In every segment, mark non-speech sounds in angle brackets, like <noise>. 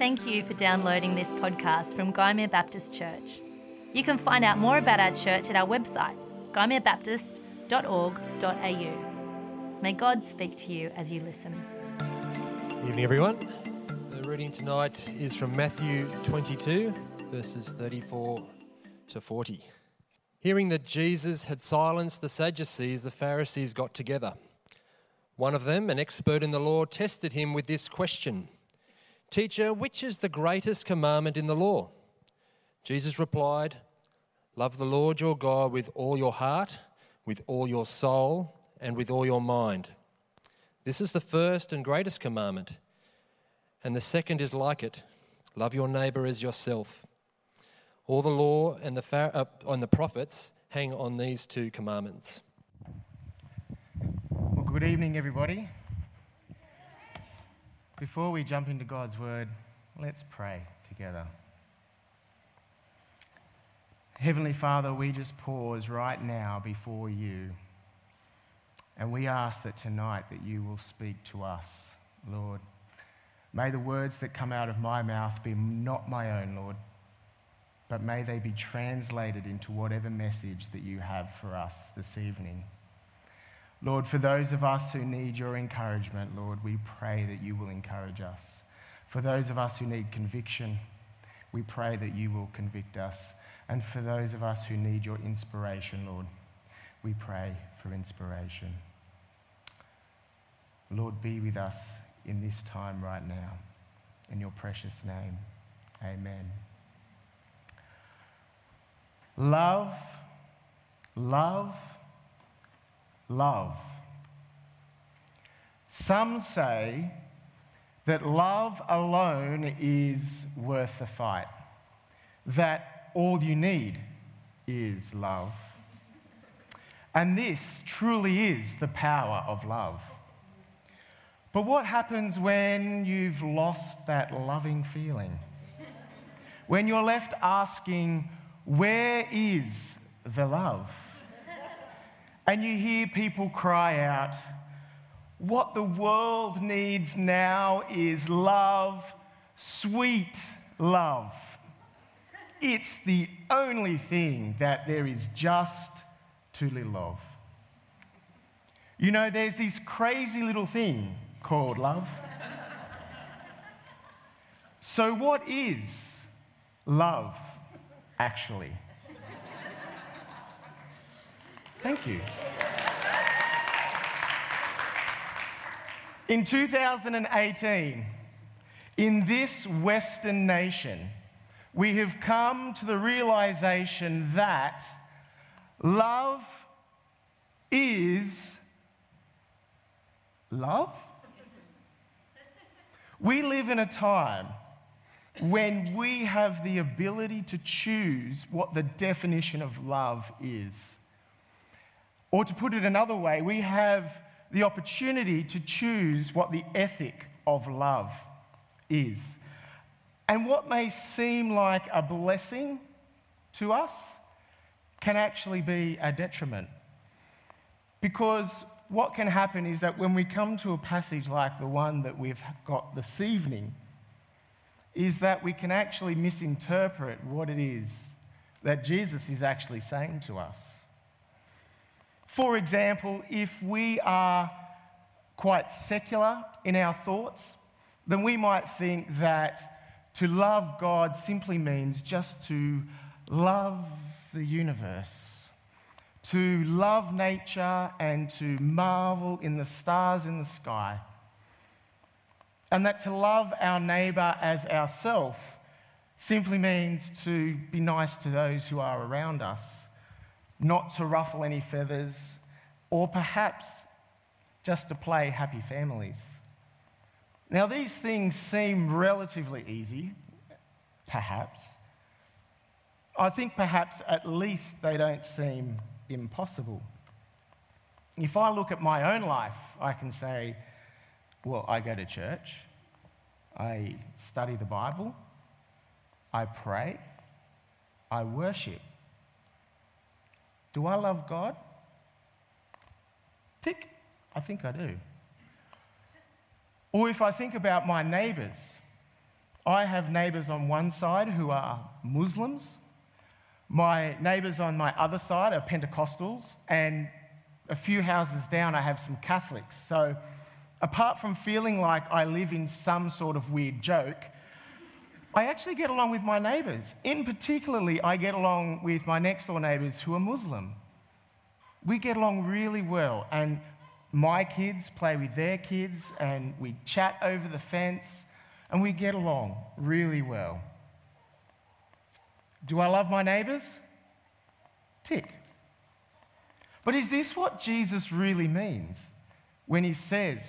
Thank you for downloading this podcast from Gymea Baptist Church. You can find out more about our church at our website, gymeabaptist.org.au. May God speak to you as you listen. Evening, everyone. The reading tonight is from Matthew 22, verses 34 to 40. Hearing that Jesus had silenced the Sadducees, the Pharisees got together. One of them, an expert in the law, tested him with this question Teacher, which is the greatest commandment in the law? Jesus replied, Love the Lord your God with all your heart, with all your soul, and with all your mind. This is the first and greatest commandment. And the second is like it love your neighbor as yourself. All the law and the, uh, and the prophets hang on these two commandments. Well, good evening, everybody. Before we jump into God's word, let's pray together. Heavenly Father, we just pause right now before you. And we ask that tonight that you will speak to us, Lord. May the words that come out of my mouth be not my own, Lord, but may they be translated into whatever message that you have for us this evening. Lord, for those of us who need your encouragement, Lord, we pray that you will encourage us. For those of us who need conviction, we pray that you will convict us. And for those of us who need your inspiration, Lord, we pray for inspiration. Lord, be with us in this time right now. In your precious name, amen. Love, love, love. Some say that love alone is worth the fight, that all you need is love. And this truly is the power of love. But what happens when you've lost that loving feeling? When you're left asking, where is the love? And you hear people cry out, what the world needs now is love, sweet love. It's the only thing that there is just too little of. You know, there's this crazy little thing called love. so, what is love actually? Thank you. In 2018, in this Western nation, we have come to the realization that love is love. We live in a time when we have the ability to choose what the definition of love is. Or to put it another way, we have the opportunity to choose what the ethic of love is. And what may seem like a blessing to us can actually be a detriment. Because what can happen is that when we come to a passage like the one that we've got this evening, is that we can actually misinterpret what it is that Jesus is actually saying to us. For example, if we are quite secular in our thoughts, then we might think that to love God simply means just to love the universe, to love nature and to marvel in the stars in the sky. And that to love our neighbour as ourself simply means to be nice to those who are around us, not to ruffle any feathers, or perhaps just to play happy families. Now, these things seem relatively easy, perhaps. I think perhaps at least they don't seem impossible. If I look at my own life, I can say, well, I go to church, I study the Bible, I pray, I worship. Do I love God? Tick, I think I do. Or if I think about my neighbours, I have neighbours on one side who are Muslims. My neighbours on my other side are Pentecostals. And a few houses down, I have some Catholics. So, apart from feeling like I live in some sort of weird joke, I actually get along with my neighbours. In particularly, I get along with my next door neighbours who are Muslim. We get along really well, and my kids play with their kids, and we chat over the fence, and we get along really well. Do I love my neighbours? Tick. But is this what Jesus really means when he says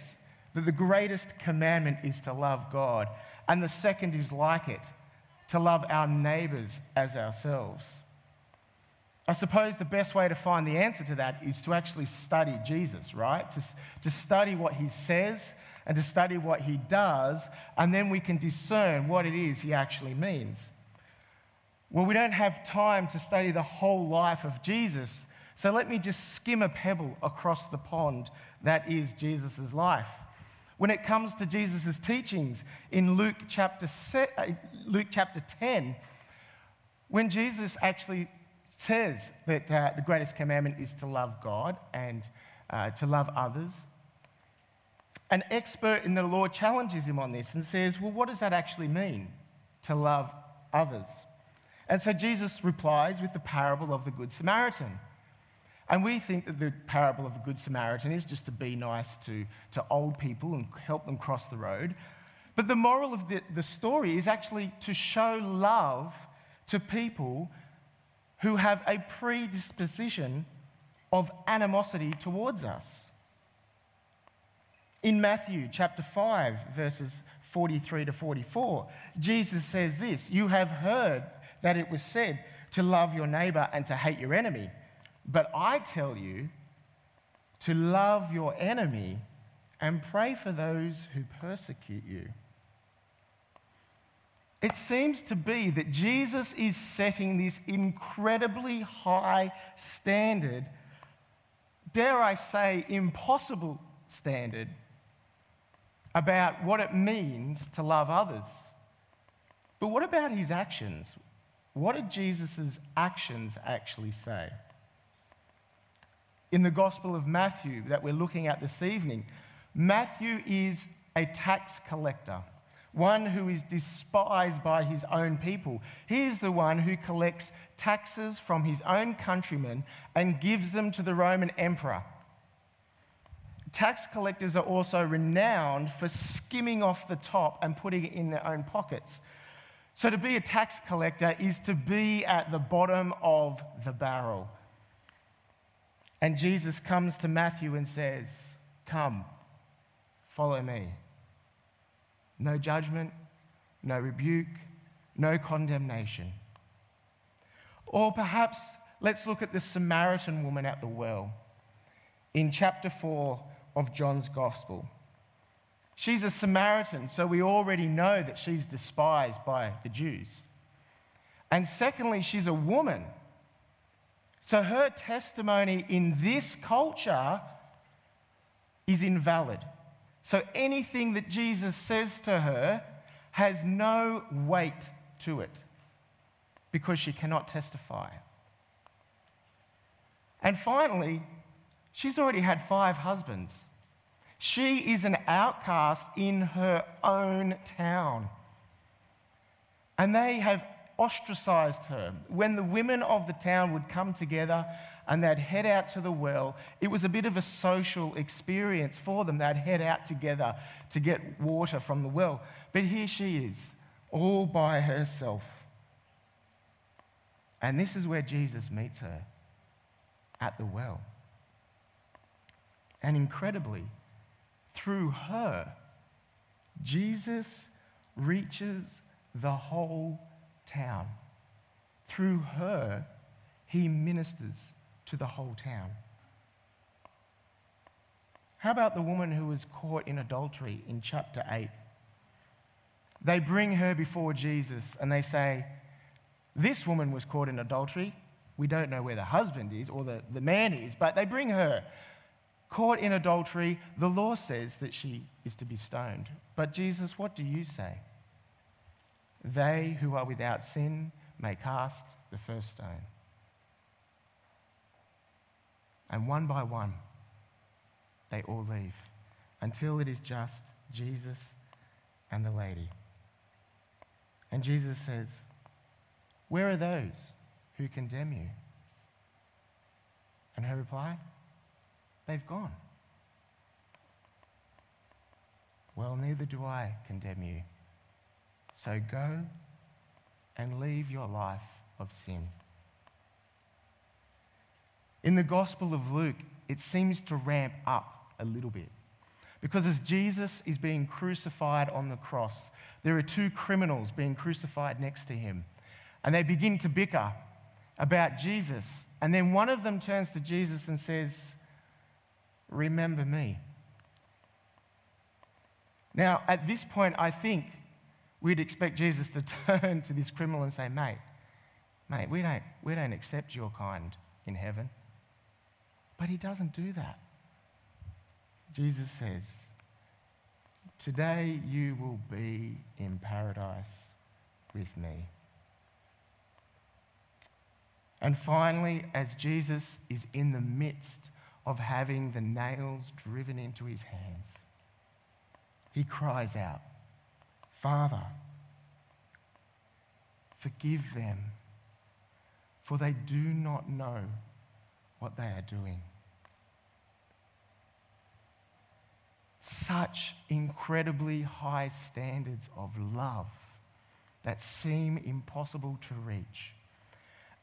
that the greatest commandment is to love God, and the second is like it, to love our neighbours as ourselves? I suppose the best way to find the answer to that is to actually study Jesus, right? To, to study what he says and to study what he does, and then we can discern what it is he actually means. Well, we don't have time to study the whole life of Jesus, so let me just skim a pebble across the pond that is Jesus' life. When it comes to Jesus' teachings in Luke chapter, uh, Luke chapter 10, when Jesus actually says that uh, the greatest commandment is to love God and uh, to love others. An expert in the law challenges him on this and says, Well, what does that actually mean, to love others? And so Jesus replies with the parable of the Good Samaritan. And we think that the parable of the Good Samaritan is just to be nice to, to old people and help them cross the road. But the moral of the, the story is actually to show love to people who have a predisposition of animosity towards us. In Matthew chapter 5, verses 43 to 44, Jesus says this You have heard that it was said to love your neighbor and to hate your enemy. But I tell you to love your enemy and pray for those who persecute you. It seems to be that Jesus is setting this incredibly high standard, dare I say, impossible standard, about what it means to love others. But what about his actions? What did Jesus' actions actually say? In the Gospel of Matthew that we're looking at this evening, Matthew is a tax collector one who is despised by his own people. He is the one who collects taxes from his own countrymen and gives them to the Roman emperor. Tax collectors are also renowned for skimming off the top and putting it in their own pockets. So, to be a tax collector is to be at the bottom of the barrel. And Jesus comes to Matthew and says, Come, follow me. No judgment, no rebuke, no condemnation. Or perhaps let's look at the Samaritan woman at the well in chapter 4 of John's Gospel. She's a Samaritan, so we already know that she's despised by the Jews. And secondly, she's a woman. So her testimony in this culture is invalid. So anything that Jesus says to her has no weight to it because she cannot testify. And finally, she's already had five husbands. She is an outcast in her own town. And they have ostracized her. When the women of the town would come together and they'd head out to the well. It was a bit of a social experience for them. They'd head out together to get water from the well. But here she is, all by herself. And this is where Jesus meets her at the well. And incredibly, through her, Jesus reaches the whole town. Through her, he ministers to the whole town. How about the woman who was caught in adultery in chapter 8? They bring her before Jesus and they say, This woman was caught in adultery. We don't know where the husband is or the, the man is, but they bring her. Caught in adultery, the law says that she is to be stoned. But Jesus, what do you say? They who are without sin may cast the first stone. And one by one, they all leave until it is just Jesus and the lady. And Jesus says, Where are those who condemn you? And her reply, They've gone. Well, neither do I condemn you. So go and leave your life of sin. In the Gospel of Luke, it seems to ramp up a little bit. Because as Jesus is being crucified on the cross, there are two criminals being crucified next to him. And they begin to bicker about Jesus. And then one of them turns to Jesus and says, Remember me. Now, at this point, I think we'd expect Jesus to <laughs> turn to this criminal and say, Mate, mate, we don't, we don't accept your kind in heaven. But he doesn't do that. Jesus says, Today you will be in paradise with me. And finally, as Jesus is in the midst of having the nails driven into his hands, he cries out, Father, forgive them, for they do not know what they are doing. Such incredibly high standards of love that seem impossible to reach.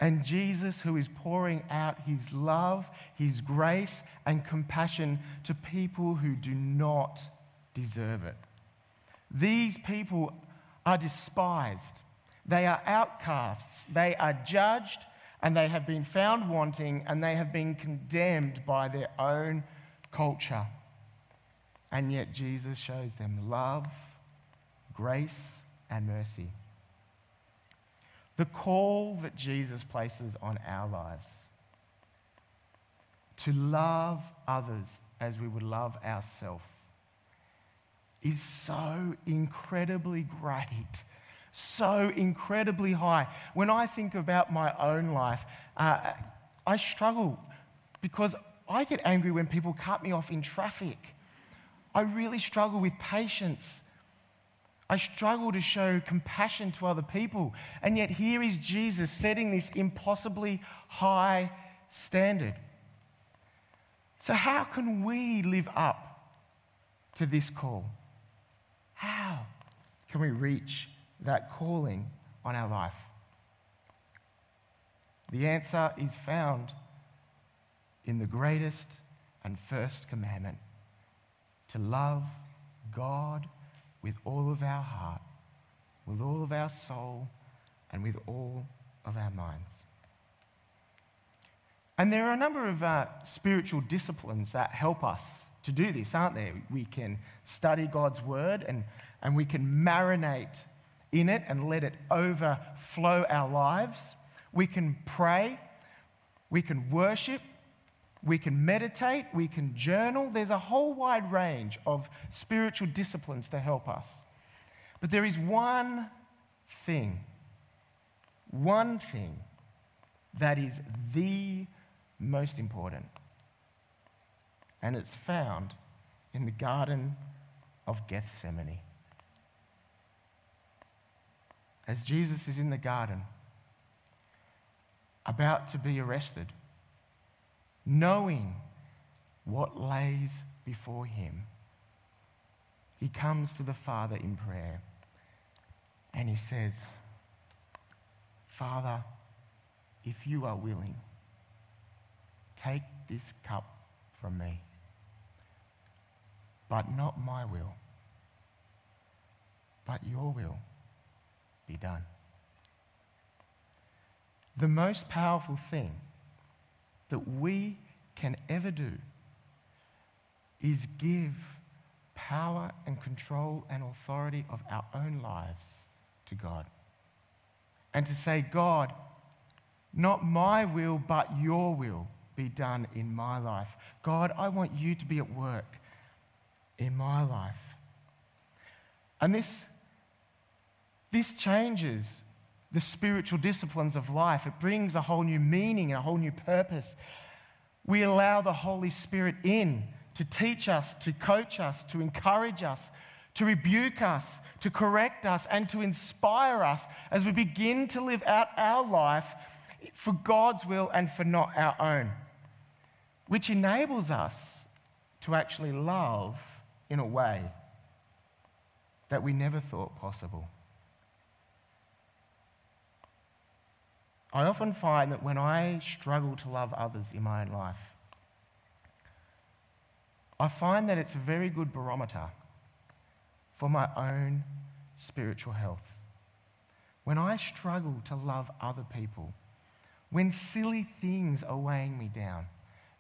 And Jesus, who is pouring out his love, his grace, and compassion to people who do not deserve it. These people are despised, they are outcasts, they are judged, and they have been found wanting, and they have been condemned by their own culture. And yet Jesus shows them love, grace, and mercy. The call that Jesus places on our lives to love others as we would love ourselves is so incredibly great, so incredibly high. When I think about my own life, uh, I struggle because I get angry when people cut me off in traffic. I really struggle with patience. I struggle to show compassion to other people. And yet, here is Jesus setting this impossibly high standard. So, how can we live up to this call? How can we reach that calling on our life? The answer is found in the greatest and first commandment to love God with all of our heart, with all of our soul, and with all of our minds. And there are a number of uh, spiritual disciplines that help us to do this, aren't there? We can study God's word and, and we can marinate in it and let it overflow our lives. We can pray, we can worship, we can meditate, we can journal. There's a whole wide range of spiritual disciplines to help us. But there is one thing, one thing that is the most important and it's found in the Garden of Gethsemane. As Jesus is in the garden, about to be arrested, knowing what lays before him, he comes to the Father in prayer and he says, Father, if you are willing, take this cup from me but not my will, but your will be done. The most powerful thing that we can ever do is give power and control and authority of our own lives to God. And to say, God, not my will, but your will be done in my life. God, I want you to be at work in my life. And this This changes the spiritual disciplines of life. It brings a whole new meaning a whole new purpose. We allow the Holy Spirit in to teach us, to coach us, to encourage us, to rebuke us, to correct us, and to inspire us as we begin to live out our life for God's will and for not our own, which enables us to actually love in a way that we never thought possible. I often find that when I struggle to love others in my own life, I find that it's a very good barometer for my own spiritual health. When I struggle to love other people, when silly things are weighing me down,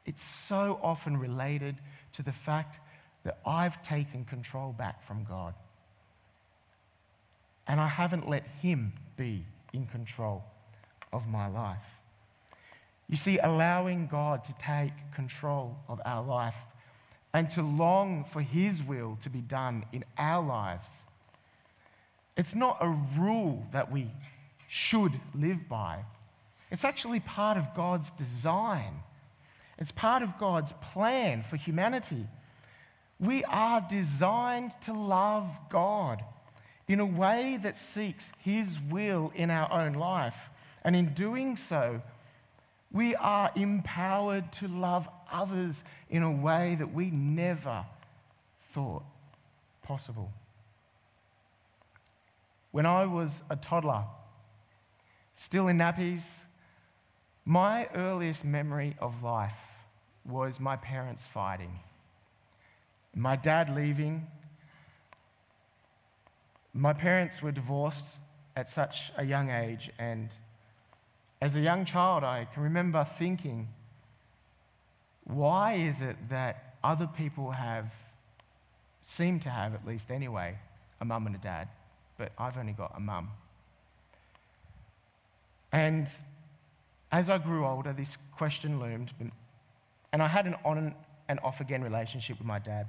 it's so often related to the fact that I've taken control back from God. And I haven't let Him be in control of my life. You see, allowing God to take control of our life and to long for His will to be done in our lives. It's not a rule that we should live by, it's actually part of God's design. It's part of God's plan for humanity. We are designed to love God in a way that seeks His will in our own life. And in doing so, we are empowered to love others in a way that we never thought possible. When I was a toddler, still in nappies, my earliest memory of life was my parents fighting. My dad leaving. My parents were divorced at such a young age, and as a young child, I can remember thinking, why is it that other people have, seem to have at least anyway, a mum and a dad, but I've only got a mum? And as I grew older, this question loomed, and I had an on and off again relationship with my dad.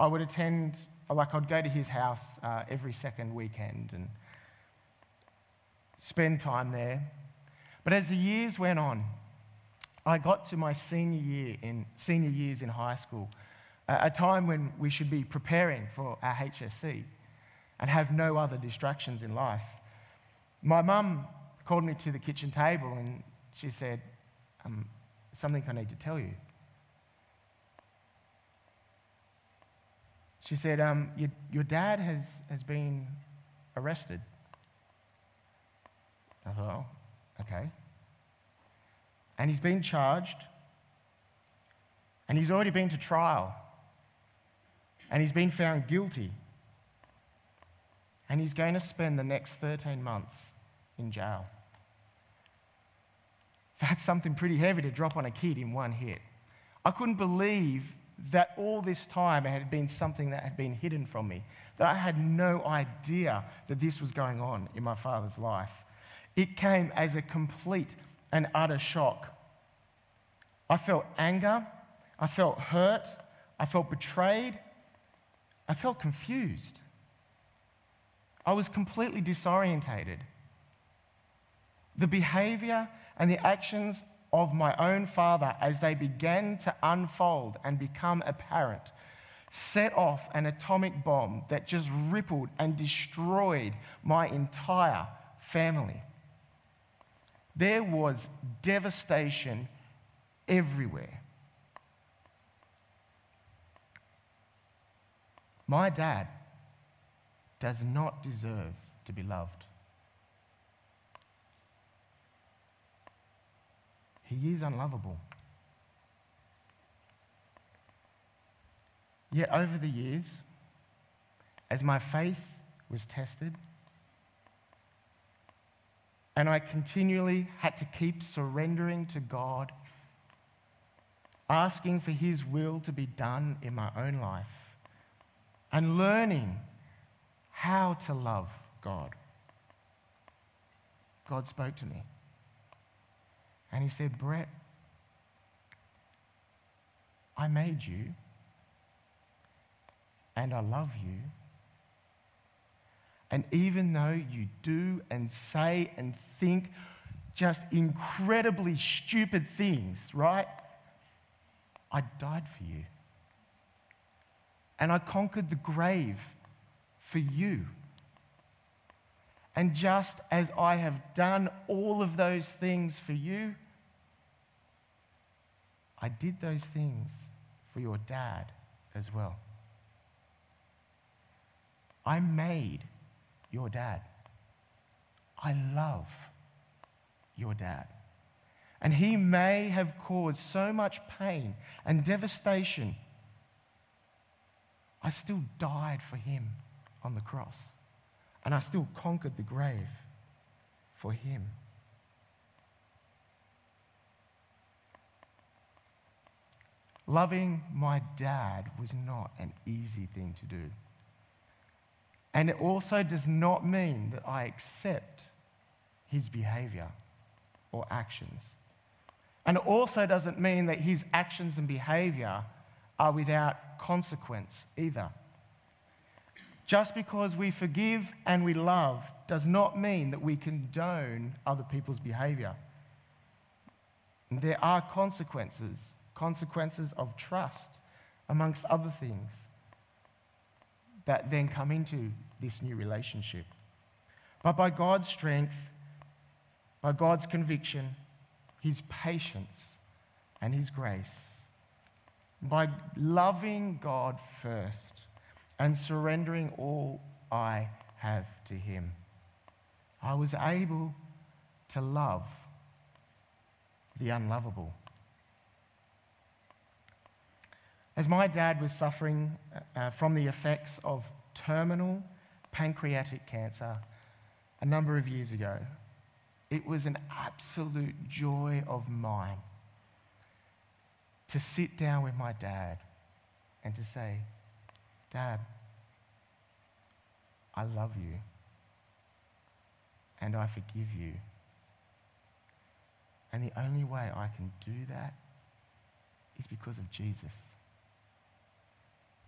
I would attend, like, I'd go to his house uh, every second weekend and spend time there. But as the years went on, I got to my senior year in senior years in high school, a time when we should be preparing for our HSC and have no other distractions in life. My mum called me to the kitchen table and she said, um, Something I need to tell you. She said, um, your, your dad has, has been arrested. I thought, oh, Okay? And he's been charged, and he's already been to trial, and he's been found guilty, and he's going to spend the next 13 months in jail. That's something pretty heavy to drop on a kid in one hit. I couldn't believe that all this time it had been something that had been hidden from me, that I had no idea that this was going on in my father's life. It came as a complete and utter shock. I felt anger, I felt hurt, I felt betrayed, I felt confused. I was completely disorientated. The behavior and the actions of my own father as they began to unfold and become apparent set off an atomic bomb that just rippled and destroyed my entire family. There was devastation everywhere. My dad does not deserve to be loved. He is unlovable. Yet over the years, as my faith was tested, and I continually had to keep surrendering to God, asking for His will to be done in my own life, and learning how to love God. God spoke to me. And He said, Brett, I made you, and I love you, And even though you do and say and think just incredibly stupid things, right? I died for you. And I conquered the grave for you. And just as I have done all of those things for you, I did those things for your dad as well. I made your dad. I love your dad. And he may have caused so much pain and devastation. I still died for him on the cross. And I still conquered the grave for him. Loving my dad was not an easy thing to do. And it also does not mean that I accept his behavior or actions. And it also doesn't mean that his actions and behavior are without consequence either. Just because we forgive and we love does not mean that we condone other people's behavior. There are consequences consequences of trust, amongst other things, that then come into this new relationship. But by God's strength, by God's conviction, His patience, and His grace, by loving God first and surrendering all I have to Him, I was able to love the unlovable. As my dad was suffering uh, from the effects of terminal pancreatic cancer a number of years ago, it was an absolute joy of mine to sit down with my dad and to say, Dad, I love you and I forgive you. And the only way I can do that is because of Jesus.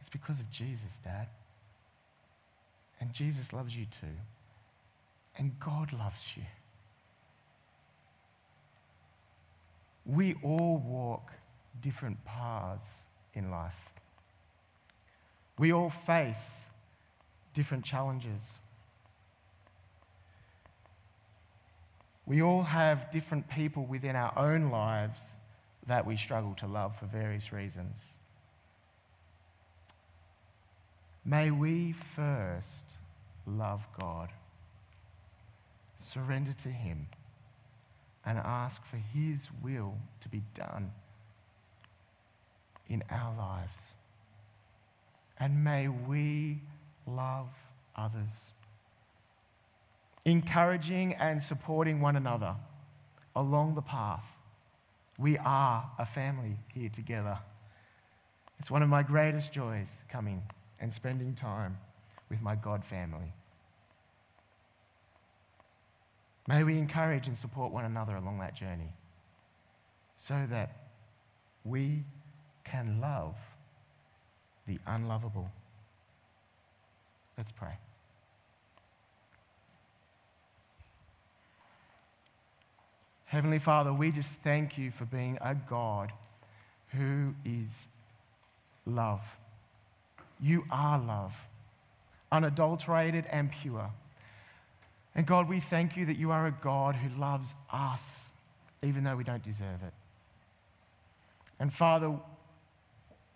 It's because of Jesus, Dad. And Jesus loves you too. And God loves you. We all walk different paths in life. We all face different challenges. We all have different people within our own lives that we struggle to love for various reasons. May we first love God, surrender to Him, and ask for His will to be done in our lives. And may we love others, encouraging and supporting one another along the path. We are a family here together. It's one of my greatest joys coming and spending time with my God family. May we encourage and support one another along that journey so that we can love the unlovable. Let's pray. Heavenly Father, we just thank you for being a God who is love. You are love, unadulterated and pure. And God, we thank you that you are a God who loves us, even though we don't deserve it. And Father,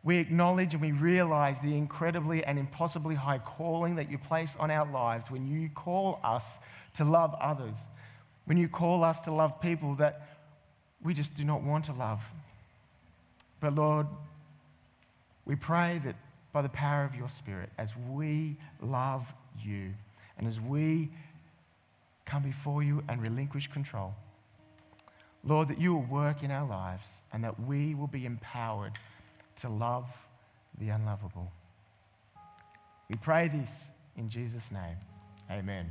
we acknowledge and we realize the incredibly and impossibly high calling that you place on our lives when you call us to love others, when you call us to love people that we just do not want to love. But Lord, we pray that by the power of your Spirit as we love you and as we come before you and relinquish control. Lord, that you will work in our lives and that we will be empowered to love the unlovable. We pray this in Jesus' name. Amen.